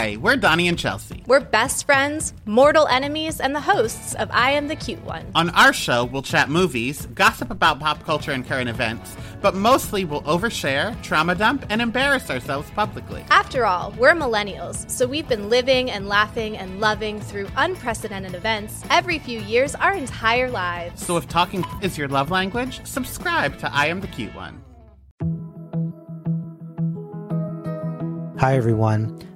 Hi, we're Donnie and Chelsea. We're best friends, mortal enemies, and the hosts of I Am the Cute One. On our show, we'll chat movies, gossip about pop culture and current events, but mostly we'll overshare, trauma dump, and embarrass ourselves publicly. After all, we're millennials, so we've been living and laughing and loving through unprecedented events every few years our entire lives. So if talking is your love language, subscribe to I Am the Cute One. Hi, everyone.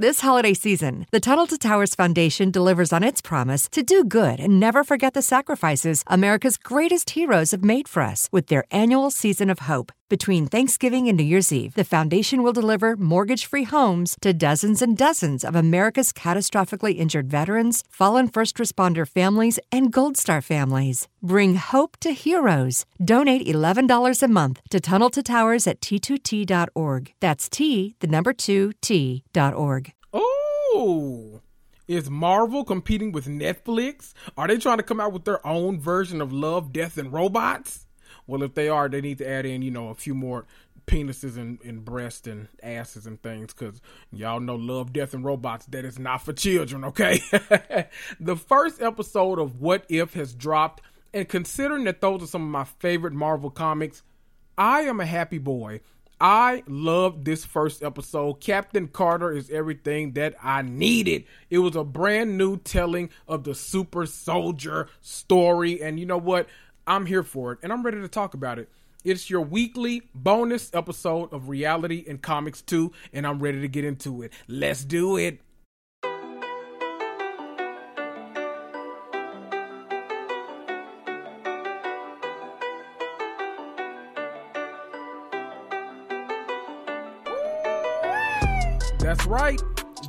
This holiday season, the Tunnel to Towers Foundation delivers on its promise to do good and never forget the sacrifices America's greatest heroes have made for us with their annual season of hope. Between Thanksgiving and New Year's Eve, the foundation will deliver mortgage free homes to dozens and dozens of America's catastrophically injured veterans, fallen first responder families, and Gold Star families. Bring hope to heroes. Donate $11 a month to Tunnel to Towers at t2t.org. That's T, the number 2, T.org. Oh! Is Marvel competing with Netflix? Are they trying to come out with their own version of Love, Death, and Robots? Well, if they are, they need to add in, you know, a few more penises and, and breasts and asses and things because y'all know love death and robots that is not for children okay the first episode of what if has dropped and considering that those are some of my favorite marvel comics i am a happy boy I love this first episode. Captain Carter is everything that I needed. It was a brand new telling of the super soldier story. And you know what? I'm here for it and I'm ready to talk about it. It's your weekly bonus episode of Reality and Comics 2, and I'm ready to get into it. Let's do it. That's right.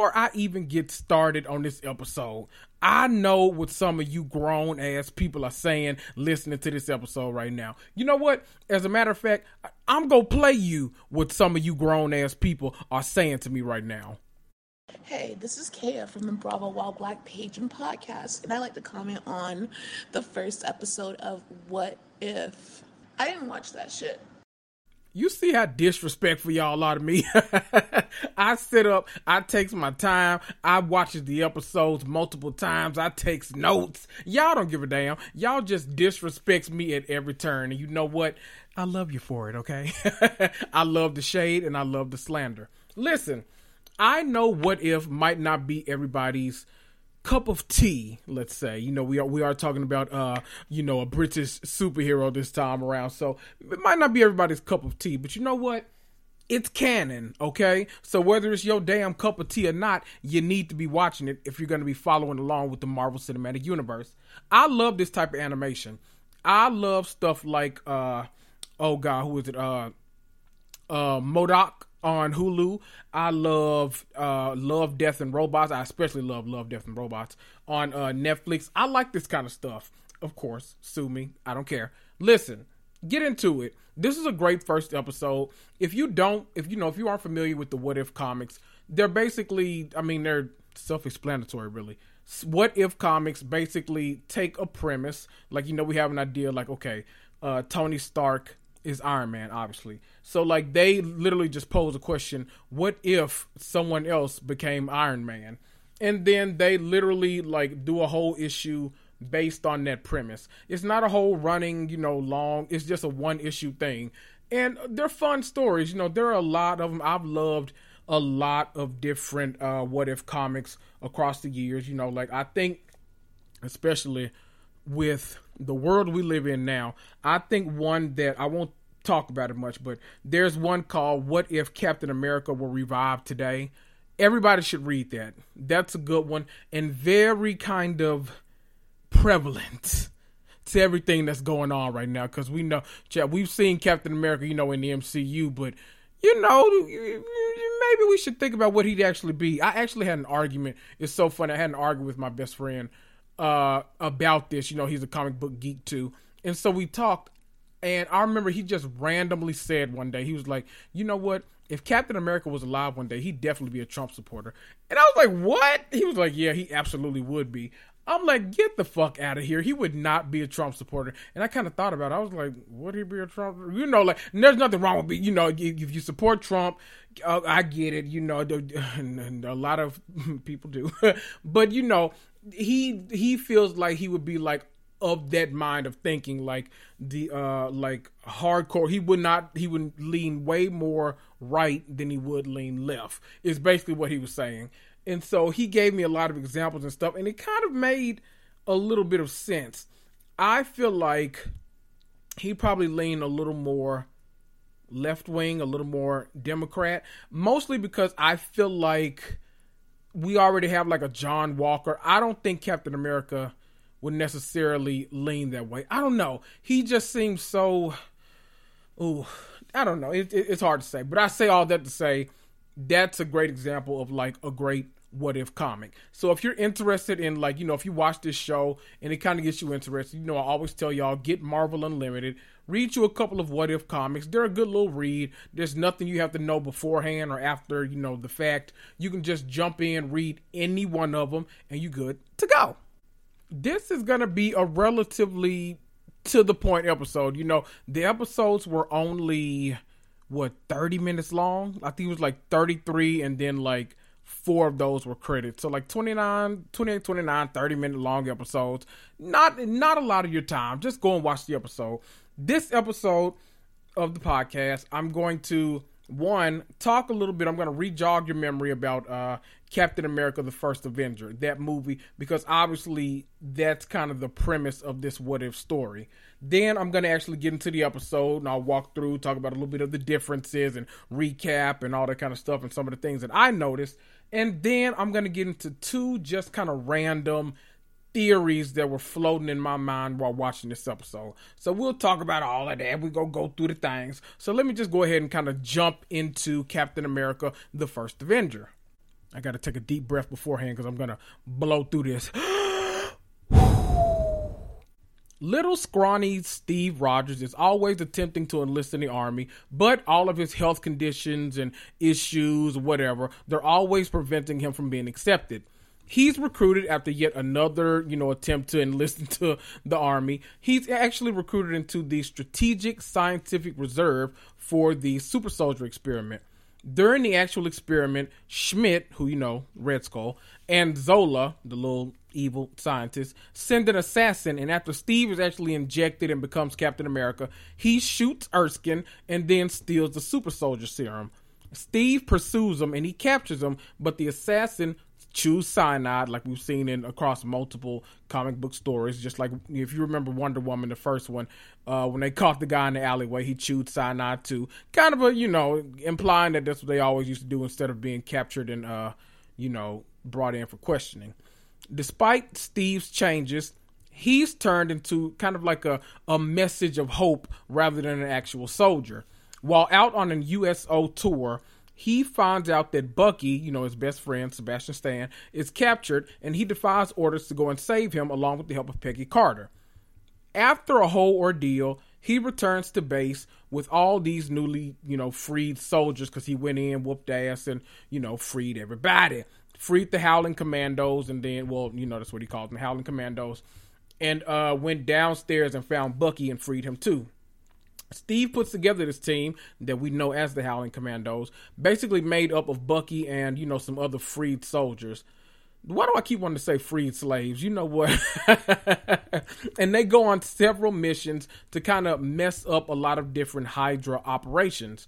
Before I even get started on this episode, I know what some of you grown ass people are saying listening to this episode right now. You know what? As a matter of fact, I'm going to play you what some of you grown ass people are saying to me right now. Hey, this is Kaya from the Bravo Wild Black page and podcast, and I'd like to comment on the first episode of What If. I didn't watch that shit. You see how disrespectful y'all are to me. I sit up, I takes my time, I watches the episodes multiple times, I takes notes. Y'all don't give a damn. Y'all just disrespects me at every turn. And you know what? I love you for it, okay? I love the shade and I love the slander. Listen, I know what if might not be everybody's cup of tea, let's say. You know, we are we are talking about uh, you know, a British superhero this time around. So it might not be everybody's cup of tea, but you know what? It's canon, okay? So whether it's your damn cup of tea or not, you need to be watching it if you're going to be following along with the Marvel Cinematic Universe. I love this type of animation. I love stuff like uh oh god, who is it? Uh uh MODOK on Hulu. I love uh, Love, Death, and Robots. I especially love Love, Death, and Robots on uh, Netflix. I like this kind of stuff. Of course, sue me. I don't care. Listen, get into it. This is a great first episode. If you don't, if you know, if you aren't familiar with the What If comics, they're basically, I mean, they're self-explanatory, really. What If comics basically take a premise, like you know, we have an idea, like okay, uh, Tony Stark is Iron Man, obviously. So like they literally just pose a question: What if someone else became Iron Man? And then they literally like do a whole issue based on that premise. It's not a whole running, you know, long. It's just a one issue thing, and they're fun stories. You know, there are a lot of them. I've loved a lot of different uh, what if comics across the years. You know, like I think, especially with the world we live in now, I think one that I won't talk about it much, but there's one called What If Captain America Were Revived Today? Everybody should read that. That's a good one and very kind of prevalent to everything that's going on right now because we know, we've seen Captain America, you know, in the MCU, but you know, maybe we should think about what he'd actually be. I actually had an argument. It's so funny. I had an argument with my best friend uh, about this. You know, he's a comic book geek too. And so we talked, and I remember he just randomly said one day, he was like, you know what? If Captain America was alive one day, he'd definitely be a Trump supporter. And I was like, what? He was like, yeah, he absolutely would be. I'm like, get the fuck out of here. He would not be a Trump supporter. And I kind of thought about it. I was like, would he be a Trump? You know, like, there's nothing wrong with it. You know, if you support Trump, uh, I get it. You know, and a lot of people do. but, you know, he he feels like he would be like of that mind of thinking like the uh like hardcore he would not he would lean way more right than he would lean left is basically what he was saying and so he gave me a lot of examples and stuff and it kind of made a little bit of sense i feel like he probably leaned a little more left wing a little more democrat mostly because i feel like we already have like a john walker i don't think captain america would necessarily lean that way. I don't know. He just seems so. Ooh, I don't know. It, it, it's hard to say, but I say all that to say that's a great example of like a great what if comic. So if you're interested in like, you know, if you watch this show and it kind of gets you interested, you know, I always tell y'all get Marvel Unlimited, read you a couple of what if comics. They're a good little read. There's nothing you have to know beforehand or after, you know, the fact. You can just jump in, read any one of them and you good to go this is going to be a relatively to the point episode. You know, the episodes were only what 30 minutes long. I think it was like 33 and then like four of those were credits. So like 29, 28, 29, 30 minute long episodes. Not not a lot of your time. Just go and watch the episode. This episode of the podcast, I'm going to one talk a little bit i'm going to re-jog your memory about uh, captain america the first avenger that movie because obviously that's kind of the premise of this what if story then i'm going to actually get into the episode and i'll walk through talk about a little bit of the differences and recap and all that kind of stuff and some of the things that i noticed and then i'm going to get into two just kind of random theories that were floating in my mind while watching this episode. So we'll talk about all of that. We're going to go through the things. So let me just go ahead and kind of jump into Captain America, the first Avenger. I got to take a deep breath beforehand because I'm going to blow through this. Little scrawny Steve Rogers is always attempting to enlist in the army, but all of his health conditions and issues, whatever, they're always preventing him from being accepted he's recruited after yet another, you know, attempt to enlist into the army. He's actually recruited into the Strategic Scientific Reserve for the super soldier experiment. During the actual experiment, Schmidt, who you know, Red Skull, and Zola, the little evil scientist, send an assassin, and after Steve is actually injected and becomes Captain America, he shoots Erskine and then steals the super soldier serum. Steve pursues him and he captures him, but the assassin choose cyanide like we've seen in across multiple comic book stories just like if you remember wonder woman the first one uh, when they caught the guy in the alleyway he chewed cyanide too. Kind of a you know implying that that's what they always used to do instead of being captured and uh, you know brought in for questioning. Despite steve's changes he's turned into kind of like a, a message of hope rather than an actual soldier. While out on a uso tour he finds out that Bucky, you know, his best friend, Sebastian Stan, is captured and he defies orders to go and save him along with the help of Peggy Carter. After a whole ordeal, he returns to base with all these newly, you know, freed soldiers because he went in, whooped ass, and, you know, freed everybody. Freed the Howling Commandos, and then, well, you know, that's what he calls them, Howling Commandos, and uh, went downstairs and found Bucky and freed him too. Steve puts together this team that we know as the Howling Commandos, basically made up of Bucky and, you know, some other freed soldiers. Why do I keep wanting to say freed slaves? You know what? and they go on several missions to kind of mess up a lot of different Hydra operations.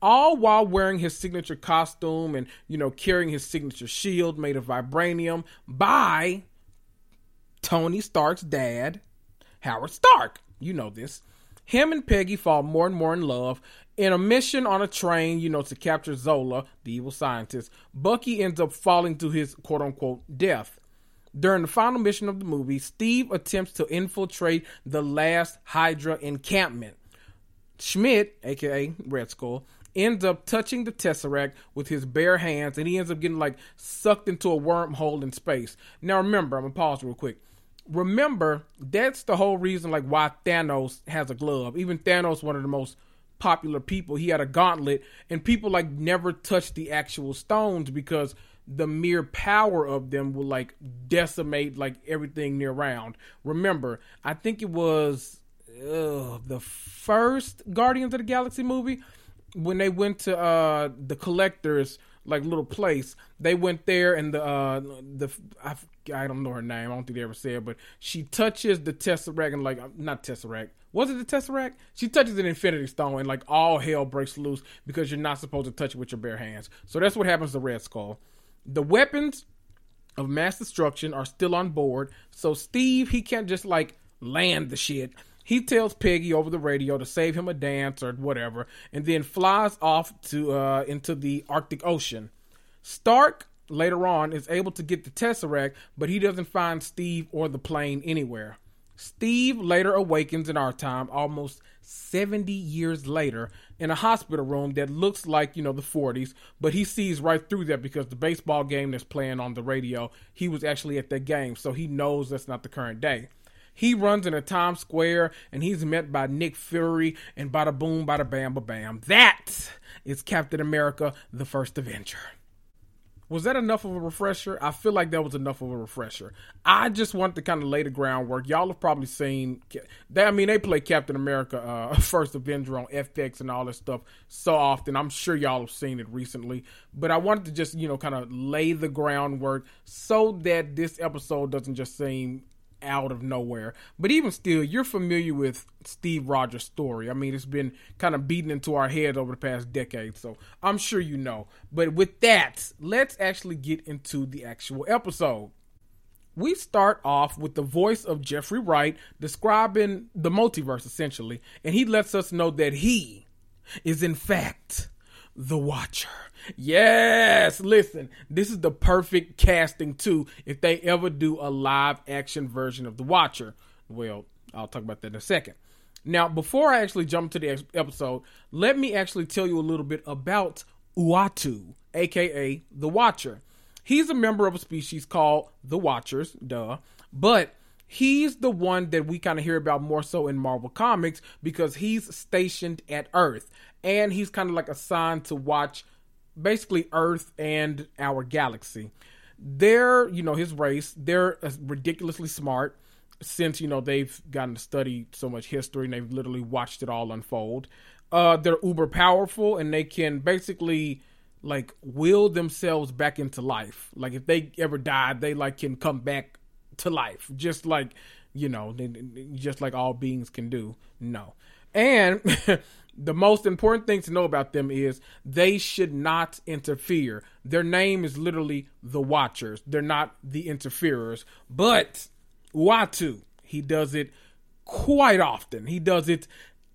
All while wearing his signature costume and, you know, carrying his signature shield made of vibranium by Tony Stark's dad, Howard Stark. You know this. Him and Peggy fall more and more in love. In a mission on a train, you know, to capture Zola, the evil scientist, Bucky ends up falling to his quote unquote death. During the final mission of the movie, Steve attempts to infiltrate the last Hydra encampment. Schmidt, aka Red Skull, ends up touching the Tesseract with his bare hands and he ends up getting like sucked into a wormhole in space. Now remember, I'm gonna pause real quick remember that's the whole reason like why Thanos has a glove. Even Thanos, one of the most popular people, he had a gauntlet, and people like never touched the actual stones because the mere power of them will like decimate like everything near around. Remember, I think it was the first Guardians of the Galaxy movie when they went to uh the collectors like little place. They went there and the uh the I, I don't know her name. I don't think they ever said, but she touches the tesseract and like not tesseract. Was it the tesseract? She touches an infinity stone and like all hell breaks loose because you're not supposed to touch it with your bare hands. So that's what happens to Red Skull. The weapons of mass destruction are still on board. So Steve he can't just like land the shit. He tells Peggy over the radio to save him a dance or whatever, and then flies off to uh, into the Arctic Ocean. Stark later on is able to get the Tesseract, but he doesn't find Steve or the plane anywhere. Steve later awakens in our time, almost 70 years later, in a hospital room that looks like, you know, the 40s, but he sees right through that because the baseball game that's playing on the radio, he was actually at that game, so he knows that's not the current day. He runs into Times Square and he's met by Nick Fury and bada boom, bada bam, ba bam. That is Captain America, the first Avenger. Was that enough of a refresher? I feel like that was enough of a refresher. I just want to kind of lay the groundwork. Y'all have probably seen. They, I mean, they play Captain America, uh, First Avenger on FX and all that stuff so often. I'm sure y'all have seen it recently. But I wanted to just, you know, kind of lay the groundwork so that this episode doesn't just seem out of nowhere. But even still, you're familiar with Steve Rogers' story. I mean, it's been kind of beaten into our head over the past decade, so I'm sure you know. But with that, let's actually get into the actual episode. We start off with the voice of Jeffrey Wright describing the multiverse essentially, and he lets us know that he is in fact the Watcher. Yes, listen, this is the perfect casting too if they ever do a live action version of The Watcher. Well, I'll talk about that in a second. Now, before I actually jump to the episode, let me actually tell you a little bit about Uatu, aka The Watcher. He's a member of a species called the Watchers, duh, but he's the one that we kind of hear about more so in Marvel Comics because he's stationed at Earth and he's kind of like assigned to watch basically Earth and our galaxy. They're, you know, his race, they're ridiculously smart since, you know, they've gotten to study so much history and they've literally watched it all unfold. Uh, they're uber powerful and they can basically like will themselves back into life. Like if they ever died, they like can come back to life, just like you know, just like all beings can do. No, and the most important thing to know about them is they should not interfere. Their name is literally the Watchers. They're not the interferers. But Uatu, he does it quite often. He does it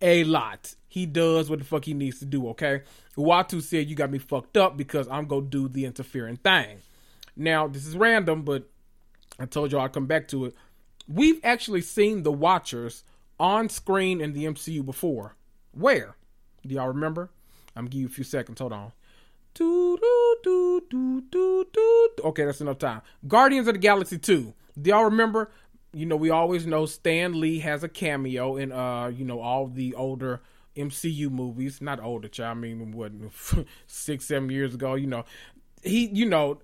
a lot. He does what the fuck he needs to do, okay? Uatu said, You got me fucked up because I'm gonna do the interfering thing. Now, this is random, but I told you I'd come back to it. We've actually seen the Watchers on screen in the MCU before. Where? Do y'all remember? I'm gonna give you a few seconds. Hold on. Do, do, do. Okay, that's enough time. Guardians of the Galaxy 2. Do y'all remember? You know, we always know Stan Lee has a cameo in, uh, you know, all the older MCU movies. Not older, child. I mean, what, six, seven years ago, you know. He, you know,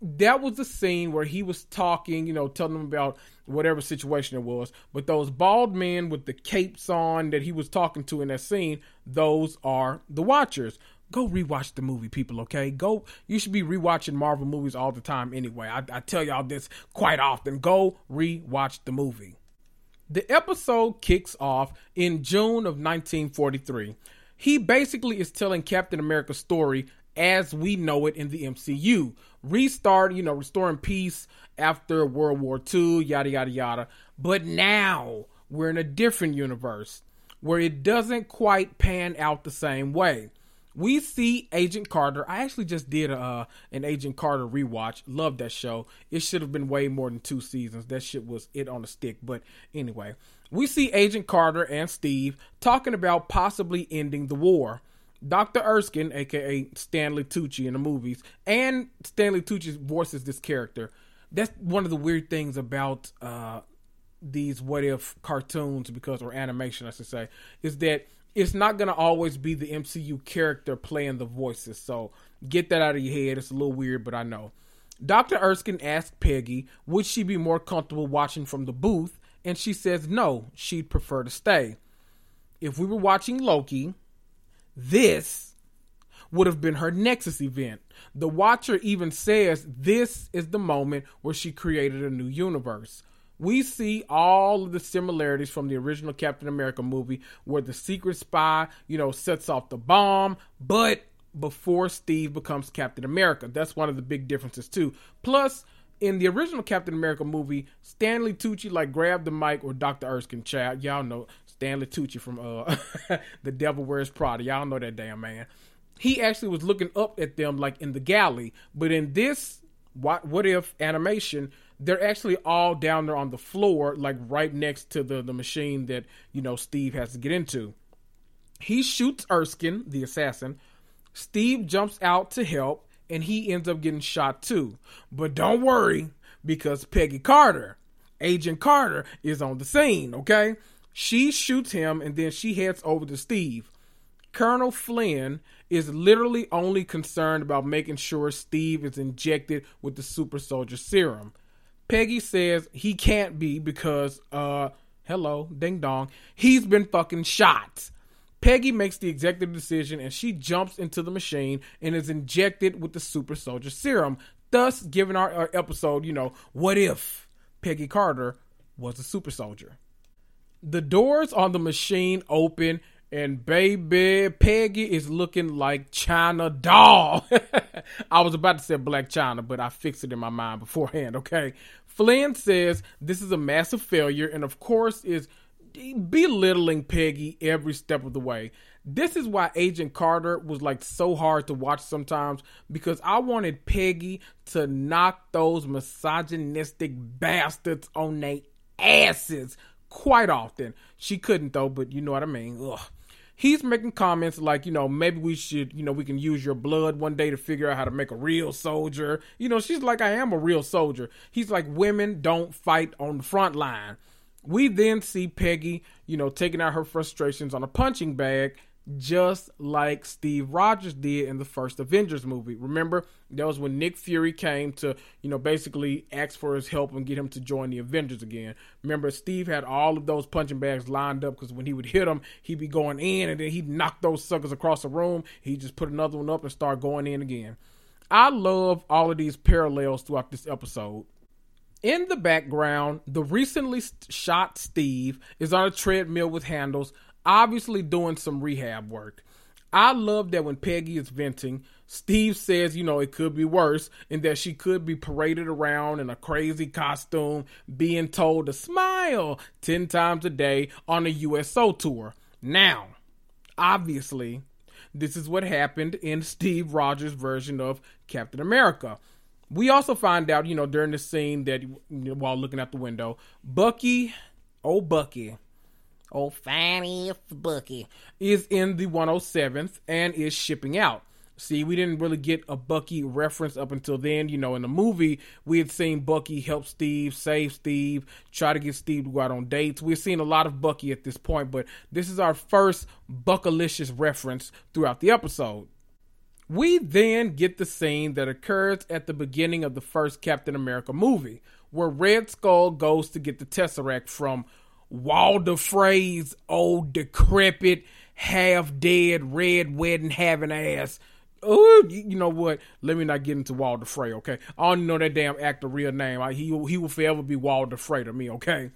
that was the scene where he was talking, you know, telling them about whatever situation it was. But those bald men with the capes on that he was talking to in that scene, those are the Watchers. Go rewatch the movie, people. Okay, go. You should be rewatching Marvel movies all the time anyway. I, I tell y'all this quite often. Go rewatch the movie. The episode kicks off in June of 1943. He basically is telling Captain America's story as we know it in the MCU. Restart, you know, restoring peace after World War II, yada, yada, yada. But now we're in a different universe where it doesn't quite pan out the same way. We see Agent Carter. I actually just did a, uh, an Agent Carter rewatch. Love that show. It should have been way more than two seasons. That shit was it on a stick. But anyway, we see Agent Carter and Steve talking about possibly ending the war. Dr. Erskine, aka Stanley Tucci in the movies, and Stanley Tucci voices this character. That's one of the weird things about uh, these what if cartoons, because or animation, I should say, is that it's not gonna always be the MCU character playing the voices. So get that out of your head. It's a little weird, but I know. Dr. Erskine asked Peggy, would she be more comfortable watching from the booth? And she says no, she'd prefer to stay. If we were watching Loki, this would have been her Nexus event. The Watcher even says this is the moment where she created a new universe. We see all of the similarities from the original Captain America movie where the secret spy, you know, sets off the bomb, but before Steve becomes Captain America. That's one of the big differences too. Plus, in the original Captain America movie, Stanley Tucci like grabbed the mic or Dr. Erskine Chad. Y'all know Stanley Tucci from uh The Devil Wears Prada. Y'all know that damn man. He actually was looking up at them like in the galley, but in this what what if animation, they're actually all down there on the floor, like right next to the the machine that you know Steve has to get into. He shoots Erskine, the assassin. Steve jumps out to help, and he ends up getting shot too. But don't worry, because Peggy Carter, Agent Carter, is on the scene. Okay, she shoots him, and then she heads over to Steve. Colonel Flynn is literally only concerned about making sure Steve is injected with the super soldier serum. Peggy says he can't be because, uh, hello, ding dong, he's been fucking shot. Peggy makes the executive decision and she jumps into the machine and is injected with the super soldier serum, thus giving our, our episode, you know, what if Peggy Carter was a super soldier? The doors on the machine open and baby Peggy is looking like China doll. I was about to say Black China, but I fixed it in my mind beforehand. Okay, Flynn says this is a massive failure, and of course is belittling Peggy every step of the way. This is why Agent Carter was like so hard to watch sometimes because I wanted Peggy to knock those misogynistic bastards on their asses quite often. She couldn't though, but you know what I mean. Ugh. He's making comments like, you know, maybe we should, you know, we can use your blood one day to figure out how to make a real soldier. You know, she's like, I am a real soldier. He's like, women don't fight on the front line. We then see Peggy, you know, taking out her frustrations on a punching bag just like Steve Rogers did in the first Avengers movie. Remember, that was when Nick Fury came to, you know, basically ask for his help and get him to join the Avengers again. Remember, Steve had all of those punching bags lined up because when he would hit them, he'd be going in and then he'd knock those suckers across the room. He'd just put another one up and start going in again. I love all of these parallels throughout this episode. In the background, the recently shot Steve is on a treadmill with handles obviously doing some rehab work. I love that when Peggy is venting, Steve says, you know, it could be worse and that she could be paraded around in a crazy costume, being told to smile 10 times a day on a USO tour. Now, obviously, this is what happened in Steve Rogers' version of Captain America. We also find out, you know, during the scene that while looking out the window, Bucky, oh Bucky, old Fanny Bucky, is in the 107th and is shipping out. See, we didn't really get a Bucky reference up until then. You know, in the movie, we had seen Bucky help Steve, save Steve, try to get Steve to go out on dates. We've seen a lot of Bucky at this point, but this is our first Buckalicious reference throughout the episode. We then get the scene that occurs at the beginning of the first Captain America movie, where Red Skull goes to get the Tesseract from Walder Frey's old decrepit, half dead, red wedding having ass. Oh, you know what? Let me not get into Walder Frey, okay? I don't know that damn actor real name. He he will forever be Walder Frey to me, okay?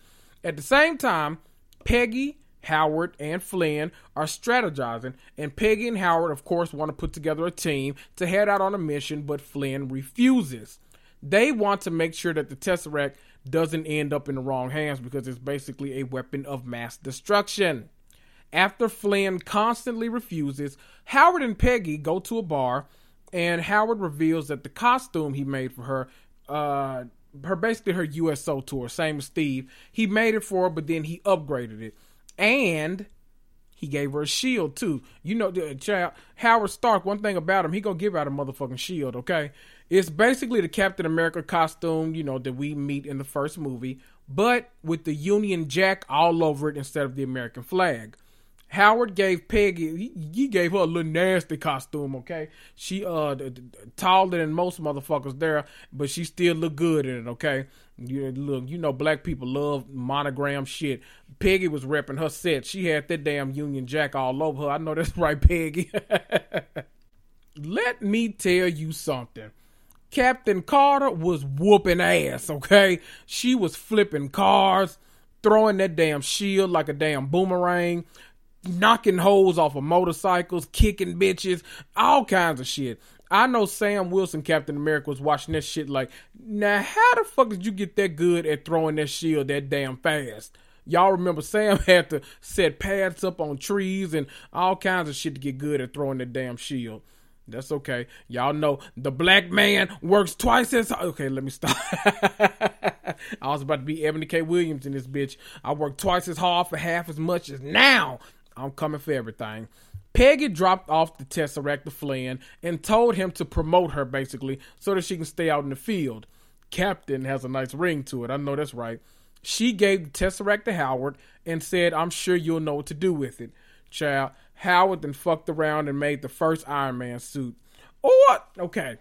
At the same time, Peggy, Howard, and Flynn are strategizing, and Peggy and Howard, of course, want to put together a team to head out on a mission, but Flynn refuses. They want to make sure that the Tesseract doesn't end up in the wrong hands because it's basically a weapon of mass destruction. After Flynn constantly refuses, Howard and Peggy go to a bar, and Howard reveals that the costume he made for her, uh, her basically her USO tour, same as Steve, he made it for her, but then he upgraded it, and he gave her a shield too. You know, the child, Howard Stark. One thing about him, he gonna give out a motherfucking shield. Okay, it's basically the Captain America costume, you know, that we meet in the first movie, but with the Union Jack all over it instead of the American flag. Howard gave Peggy, he, gave her a little nasty costume, okay? She, uh, taller than most motherfuckers there, but she still look good in it, okay? You look, you know, black people love monogram shit. Peggy was repping her set. She had that damn Union Jack all over her. I know that's right, Peggy. Let me tell you something. Captain Carter was whooping ass, okay? She was flipping cars, throwing that damn shield like a damn boomerang knocking holes off of motorcycles, kicking bitches, all kinds of shit. I know Sam Wilson, Captain America, was watching that shit like, now how the fuck did you get that good at throwing that shield that damn fast? Y'all remember Sam had to set pads up on trees and all kinds of shit to get good at throwing that damn shield. That's okay. Y'all know the black man works twice as hard. Okay, let me stop. I was about to be Eboni K. Williams in this bitch. I work twice as hard for half as much as now. I'm coming for everything. Peggy dropped off the Tesseract to Flynn and told him to promote her basically so that she can stay out in the field. Captain has a nice ring to it. I know that's right. She gave the Tesseract to Howard and said, I'm sure you'll know what to do with it. Child, Howard then fucked around and made the first Iron Man suit. Or, okay,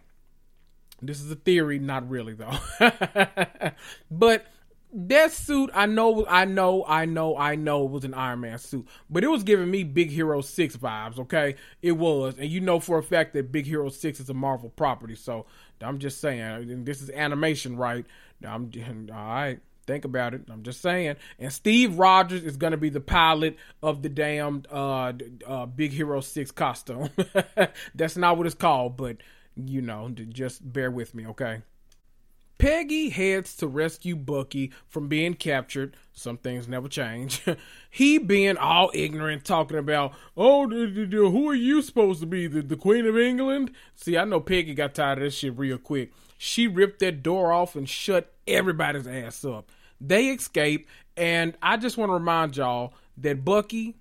this is a theory, not really though. but that suit, I know, I know, I know, I know was an Iron Man suit, but it was giving me Big Hero 6 vibes, okay? It was. And you know for a fact that Big Hero 6 is a Marvel property, so I'm just saying, this is animation, right? I'm, all right, think about it. I'm just saying. And Steve Rogers is going to be the pilot of the damned uh, uh, Big Hero 6 costume. That's not what it's called, but, you know, just bear with me, okay? Peggy heads to rescue Bucky from being captured. Some things never change. he being all ignorant, talking about, oh, who are you supposed to be? The, the Queen of England? See, I know Peggy got tired of this shit real quick. She ripped that door off and shut everybody's ass up. They escape, and I just want to remind y'all that Bucky,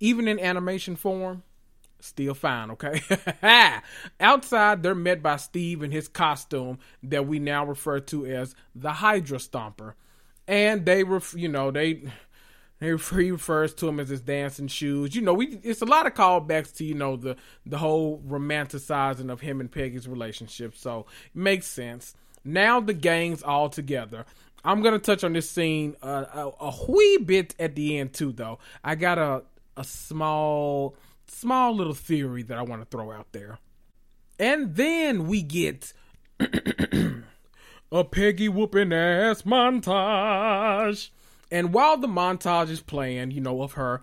even in animation form, still fine, okay? Outside, they're met by Steve in his costume that we now refer to as the Hydra Stomper. And they, ref- you know, they he refers to him as his dancing shoes. You know, we it's a lot of callbacks to you know the the whole romanticizing of him and Peggy's relationship. So it makes sense. Now the gang's all together. I'm gonna touch on this scene uh, a, a wee bit at the end too, though. I got a a small small little theory that I want to throw out there. And then we get a Peggy whooping ass montage. And while the montage is playing, you know, of her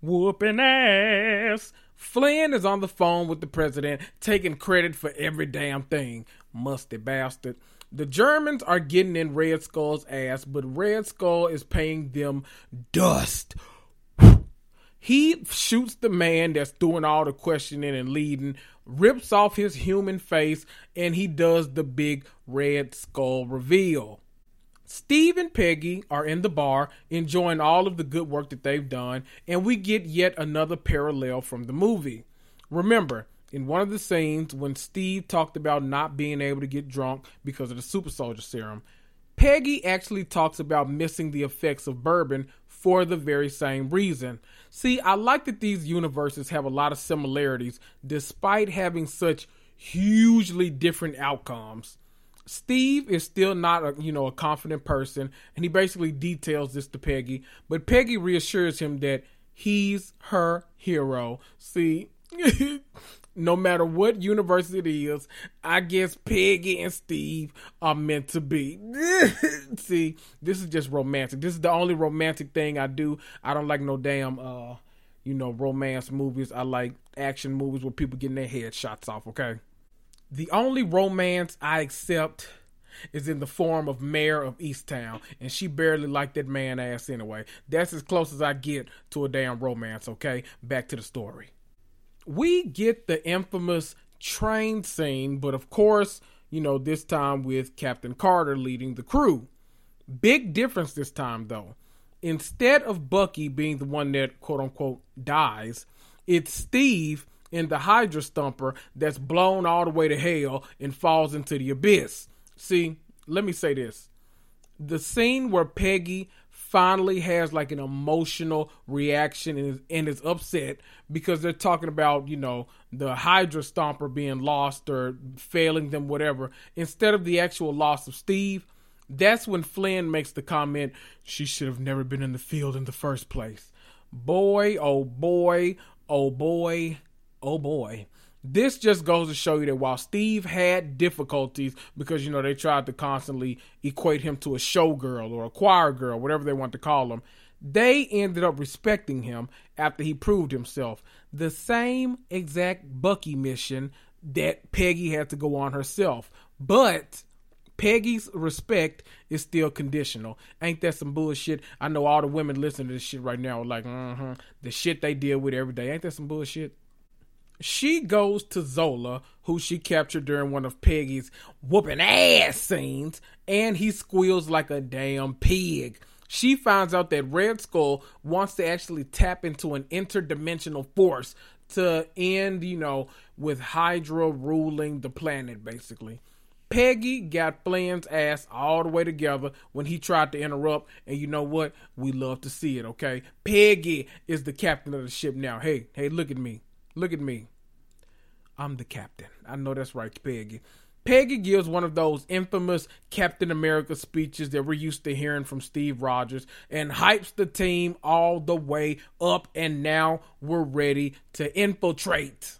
whooping ass, Flynn is on the phone with the president, taking credit for every damn thing. Musty bastard. The Germans are getting in Red Skull's ass, but Red Skull is paying them dust. He shoots the man that's doing all the questioning and leading, rips off his human face, and he does the big red skull reveal. Steve and Peggy are in the bar enjoying all of the good work that they've done, and we get yet another parallel from the movie. Remember, in one of the scenes when Steve talked about not being able to get drunk because of the super soldier serum, Peggy actually talks about missing the effects of bourbon for the very same reason. See, I like that these universes have a lot of similarities despite having such hugely different outcomes. Steve is still not a you know a confident person and he basically details this to Peggy, but Peggy reassures him that he's her hero. See, no matter what universe it is, I guess Peggy and Steve are meant to be. See, this is just romantic. This is the only romantic thing I do. I don't like no damn uh you know romance movies. I like action movies where people getting their head shots off, okay? The only romance I accept is in the form of Mare of Easttown, and she barely liked that man ass anyway. That's as close as I get to a damn romance, okay? Back to the story. We get the infamous train scene, but of course, you know, this time with Captain Carter leading the crew. Big difference this time, though. Instead of Bucky being the one that quote unquote dies, it's Steve in the Hydra Stomper that's blown all the way to hell and falls into the abyss. See, let me say this. The scene where Peggy finally has like an emotional reaction and is, and is upset because they're talking about, you know, the Hydra Stomper being lost or failing them, whatever, instead of the actual loss of Steve. That's when Flynn makes the comment, she should have never been in the field in the first place. Boy, oh boy, oh boy, oh boy. This just goes to show you that while Steve had difficulties because, you know, they tried to constantly equate him to a showgirl or a choir girl, whatever they want to call him, they ended up respecting him after he proved himself. The same exact Bucky mission that Peggy had to go on herself. But Peggy's respect is still conditional. Ain't that some bullshit? I know all the women listening to this shit right now are like, mm-hmm, the shit they deal with every day. Ain't that some bullshit? She goes to Zola, who she captured during one of Peggy's whooping ass scenes, and he squeals like a damn pig. She finds out that Red Skull wants to actually tap into an interdimensional force to end, you know, with Hydra ruling the planet, basically. Peggy got Flynn's ass all the way together when he tried to interrupt, and you know what? We love to see it, okay? Peggy is the captain of the ship now. Hey, hey, look at me. Look at me. I'm the captain. I know that's right, Peggy. Peggy gives one of those infamous Captain America speeches that we're used to hearing from Steve Rogers and hypes the team all the way up, and now we're ready to infiltrate.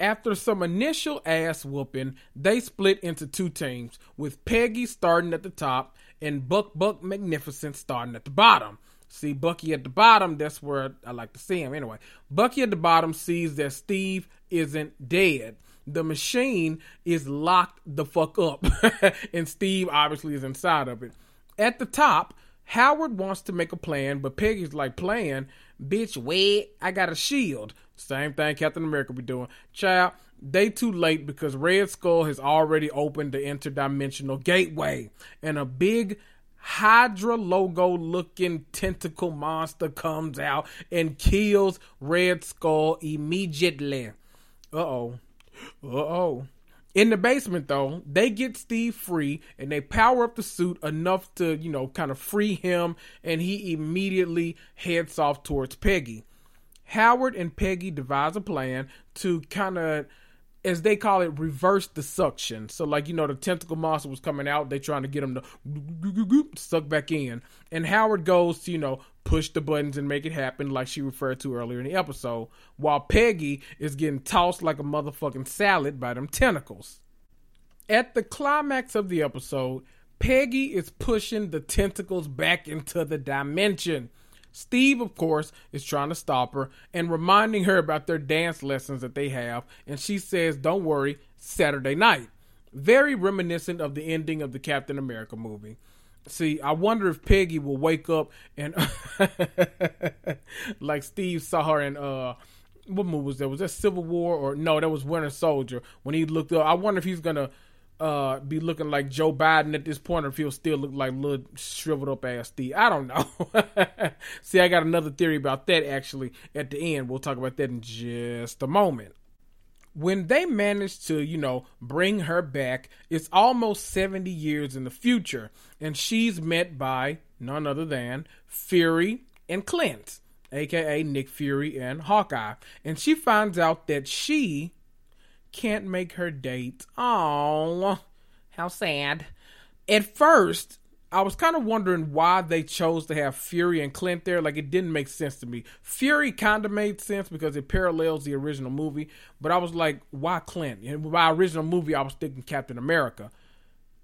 After some initial ass whooping, they split into two teams, with Peggy starting at the top and Buck Buck Magnificent starting at the bottom. See, Bucky at the bottom, that's where I like to see him. Anyway, Bucky at the bottom sees that Steve isn't dead. The machine is locked the fuck up, and Steve obviously is inside of it. At the top, Howard wants to make a plan, but Peggy's like, plan? Bitch, wait, I got a shield. Same thing Captain America be doing. Child, they too late because Red Skull has already opened the interdimensional gateway, and a big Hydra logo looking tentacle monster comes out and kills Red Skull immediately. Uh oh. Uh oh. In the basement, though, they get Steve free and they power up the suit enough to, you know, kind of free him, and he immediately heads off towards Peggy. Howard and Peggy devise a plan to kind of as they call it, reverse the suction. So, like you know, the tentacle monster was coming out. They trying to get him to suck back in, and Howard goes to you know push the buttons and make it happen, like she referred to earlier in the episode, while Peggy is getting tossed like a motherfucking salad by them tentacles. At the climax of the episode, Peggy is pushing the tentacles back into the dimension. Steve, of course, is trying to stop her and reminding her about their dance lessons that they have, and she says, Don't worry, Saturday night. Very reminiscent of the ending of the Captain America movie. See, I wonder if Peggy will wake up and like Steve saw her in uh what movie was that? Was that Civil War or no, that was Winter Soldier when he looked up. I wonder if he's gonna uh, be looking like Joe Biden at this point, or if he'll still look like little shriveled up ass Steve. I don't know. See, I got another theory about that actually at the end. We'll talk about that in just a moment. when they managed to, you know, bring her back, it's almost 70 years in the future. And she's met by none other than Fury and Clint, aka Nick Fury and Hawkeye. And she finds out that she can't make her date. Oh, how sad. At first, I was kind of wondering why they chose to have Fury and Clint there. Like it didn't make sense to me. Fury kind of made sense because it parallels the original movie, but I was like, why Clint? And by original movie, I was thinking Captain America.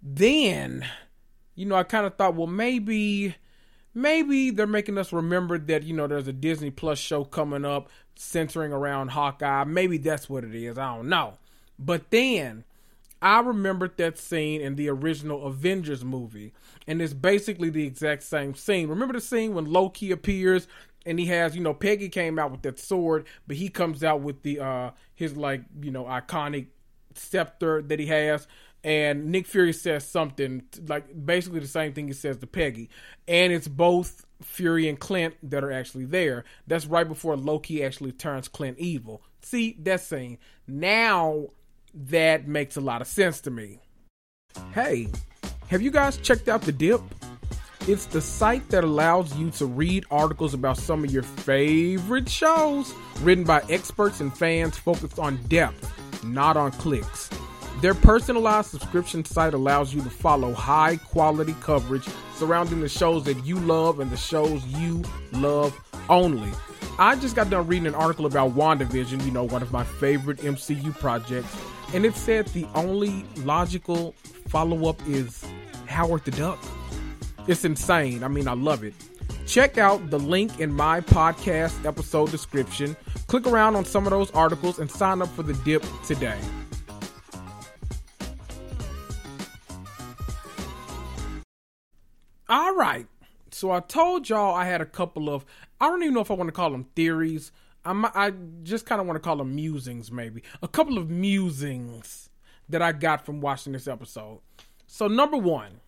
Then, you know, I kind of thought, well, maybe, maybe they're making us remember that you know there's a Disney Plus show coming up centering around Hawkeye. Maybe that's what it is. I don't know. But then I remembered that scene in the original Avengers movie, and it's basically the exact same scene. Remember the scene when Loki appears and he has, you know, Peggy came out with that sword, but he comes out with the uh his like, you know, iconic scepter that he has. And Nick Fury says something like basically the same thing he says to Peggy. And it's both Fury and Clint that are actually there. That's right before Loki actually turns Clint evil. See that scene. Now that makes a lot of sense to me. Hey, have you guys checked out The Dipp? It's the site that allows you to read articles about some of your favorite shows written by experts and fans focused on depth, not on clicks. Their personalized subscription site allows you to follow high quality coverage surrounding the shows that you love and the shows you love only. I just got done reading an article about WandaVision, you know, one of my favorite MCU projects, and it said the only logical follow up is Howard the Duck. It's insane. I mean, I love it. Check out the link in my podcast episode description. Click around on some of those articles and sign up for the Dipp today. All right. So I told y'all I had a couple of I don't even know if I want to call them theories. I'm, I just kind of want to call them musings, maybe. A couple of musings that I got from watching this episode. So, number one,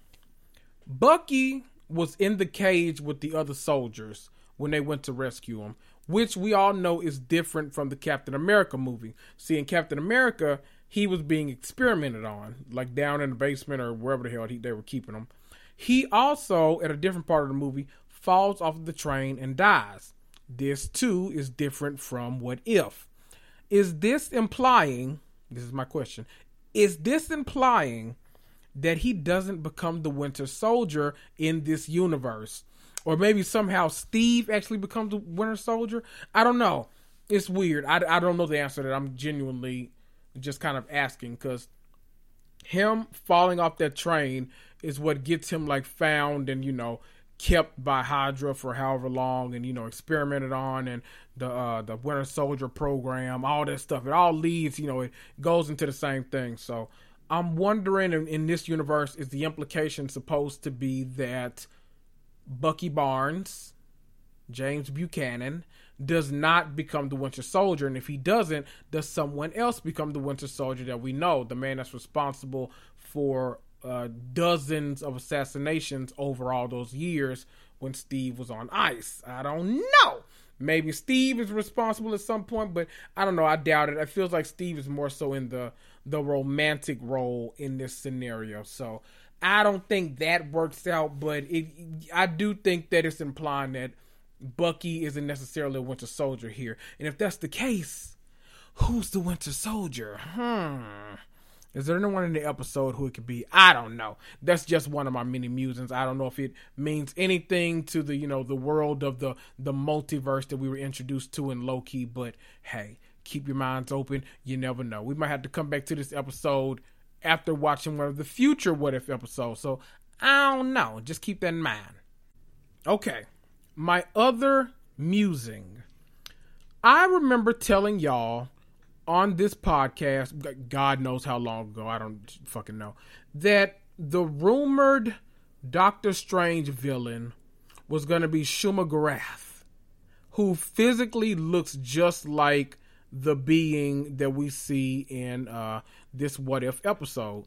Bucky was in the cage with the other soldiers when they went to rescue him, which we all know is different from the Captain America movie. See, in Captain America, he was being experimented on, like down in the basement or wherever the hell he, they were keeping him. He also, at a different part of the movie, falls off the train and dies. This too is different from What If. Is this implying, this is my question, is this implying that he doesn't become the Winter Soldier in this universe? Or maybe somehow Steve actually becomes the Winter Soldier? I don't know. It's weird. I, I don't know the answer that I'm genuinely just kind of asking because him falling off that train is what gets him like found and, you know, kept by Hydra for however long, and you know experimented on, and the uh, the Winter Soldier program, all that stuff. It all leads, you know, it goes into the same thing. So I'm wondering, in, in this universe, is the implication supposed to be that Bucky Barnes, James Buchanan, does not become the Winter Soldier, and if he doesn't, does someone else become the Winter Soldier that we know, the man that's responsible for uh, dozens of assassinations over all those years when Steve was on ice. I don't know. Maybe Steve is responsible at some point, but I don't know. I doubt it. It feels like Steve is more so in the the romantic role in this scenario. So I don't think that works out, but it I do think that it's implying that Bucky isn't necessarily a Winter Soldier here. And if that's the case, who's the Winter Soldier? Hmm. Is there anyone in the episode who it could be? I don't know. That's just one of my many musings. I don't know if it means anything to the you know the world of the the multiverse that we were introduced to in Loki. But hey, keep your minds open. You never know. We might have to come back to this episode after watching one of the future What If episodes. So I don't know. Just keep that in mind. Okay, my other musing. I remember telling y'all on this podcast, God knows how long ago, I don't fucking know, that the rumored Doctor Strange villain was going to be Shuma Gorath, who physically looks just like the being that we see in uh, this What If episode.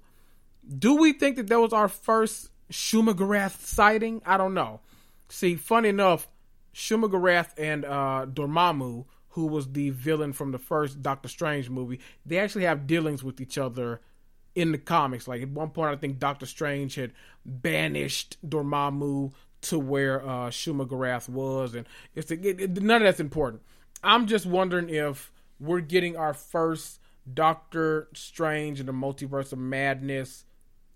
Do we think that that was our first Shuma Gorath sighting? I don't know. See, funny enough, Shuma Gorath and uh, Dormammu, who was the villain from the first Doctor Strange movie, they actually have dealings with each other in the comics. Like at one point, I think Doctor Strange had banished Dormammu to where uh, Shuma-Gorath was, and it's it, it, none of that's important. I'm just wondering if we're getting our first Doctor Strange in the Multiverse of Madness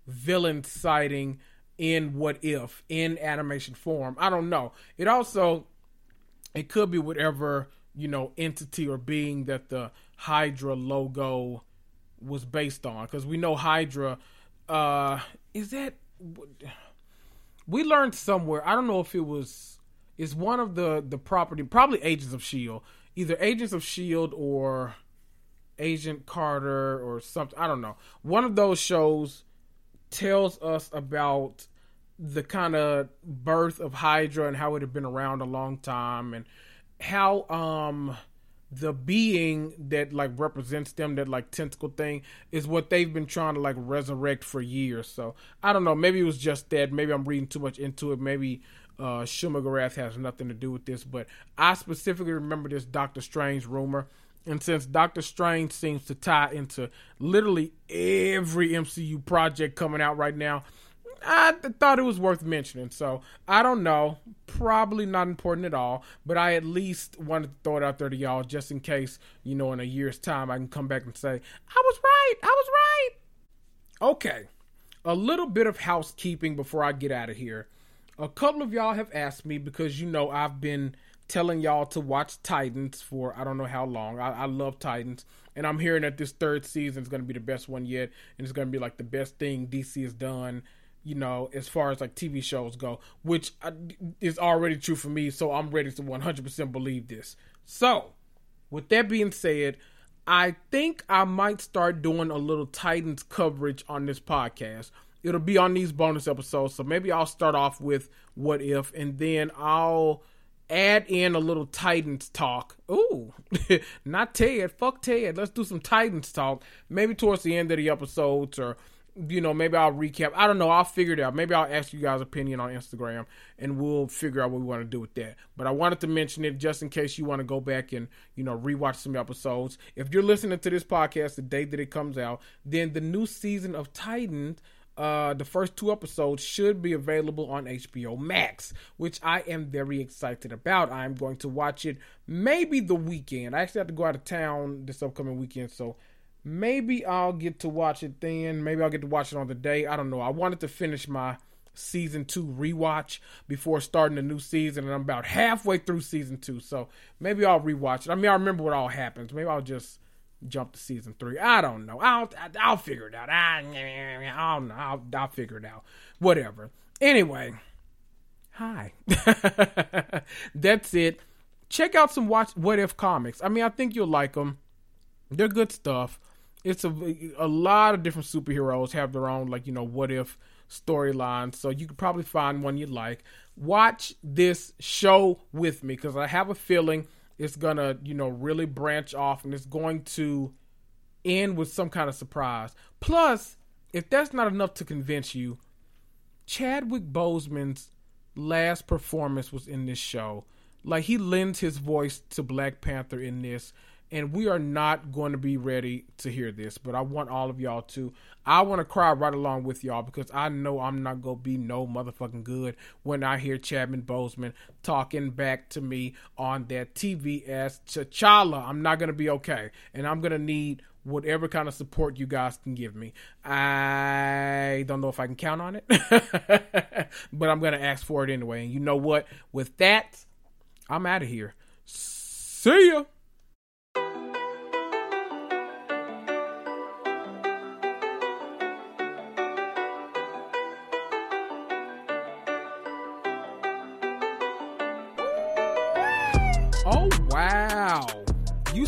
villain sighting in What If in animation form. I don't know. It also it could be whatever you know entity or being that the Hydra logo was based on because we know Hydra. Uh, is that we learned somewhere? I don't know if it was. Is one of the the property probably Agents of Shield, either Agents of Shield or Agent Carter or something. I don't know. One of those shows tells us about the kind of birth of Hydra and how it had been around a long time and how um the being that like represents them that like tentacle thing is what they've been trying to like resurrect for years. So i don't know. Maybe it was just that. Maybe i'm reading too much into it. Maybe uh Shuma-Gorath has nothing to do with this. But i specifically remember this doctor strange rumor. And since Doctor Strange seems to tie into literally every MCU project coming out right now, I thought it was worth mentioning. So I don't know. Probably not important at all. But I at least wanted to throw it out there to y'all just in case, you know, in a year's time I can come back and say, I was right. I was right. Okay. A little bit of housekeeping before I get out of here. A couple of y'all have asked me because you know I've been telling y'all to watch Titans for I don't know how long. I, I love Titans, and I'm hearing that this third season is going to be the best one yet, and it's going to be like the best thing DC has done. You know, as far as like TV shows go, which uh, is already true for me, so I'm ready to 100% believe this. So, with that being said, I think I might start doing a little Titans coverage on this podcast. It'll be on these bonus episodes, so maybe I'll start off with what if, and then I'll add in a little Titans talk. Ooh, not Ted. Fuck Ted. Let's do some Titans talk. Maybe towards the end of the episodes or you know, maybe I'll recap. I don't know. I'll figure it out. Maybe I'll ask you guys' opinion on Instagram and we'll figure out what we want to do with that. But I wanted to mention it just in case you want to go back and, you know, rewatch some episodes. If you're listening to this podcast the day that it comes out, then the new season of Titans uh, the first two episodes should be available on HBO Max, which I am very excited about. I'm going to watch it maybe the weekend. I actually have to go out of town this upcoming weekend, so maybe I'll get to watch it then. Maybe I'll get to watch it on the day. I don't know. I wanted to finish my season two rewatch before starting the new season, and I'm about halfway through season two, so maybe I'll rewatch it. I mean, I remember what all happens. Maybe I'll just jump to season three. I don't know. I'll I'll figure it out. I, I don't know. I'll, I'll figure it out. Whatever. Anyway, hi. That's it. Check out some watch What If comics. I mean, I think you'll like them. They're good stuff. It's a a lot of different superheroes have their own like you know what if storylines, so you could probably find one you like. Watch this show with me because I have a feeling it's gonna you know really branch off and it's going to end with some kind of surprise plus if that's not enough to convince you chadwick boseman's last performance was in this show like he lends his voice to black panther in this and we are not going to be ready to hear this but i want all of y'all to i want to cry right along with y'all because i know i'm not going to be no motherfucking good when i hear chadwick Boseman talking back to me on that tv as t'challa. I'm not going to be okay and i'm going to need whatever kind of support you guys can give me. I don't know if i can count on it but i'm going to ask for it anyway. And you know what? With that i'm out of here. See ya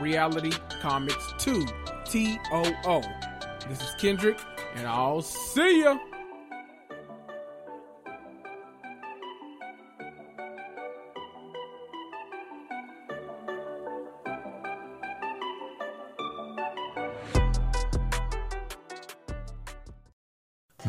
Reality Comics 2, T O O. This is Kendrick, and I'll see ya.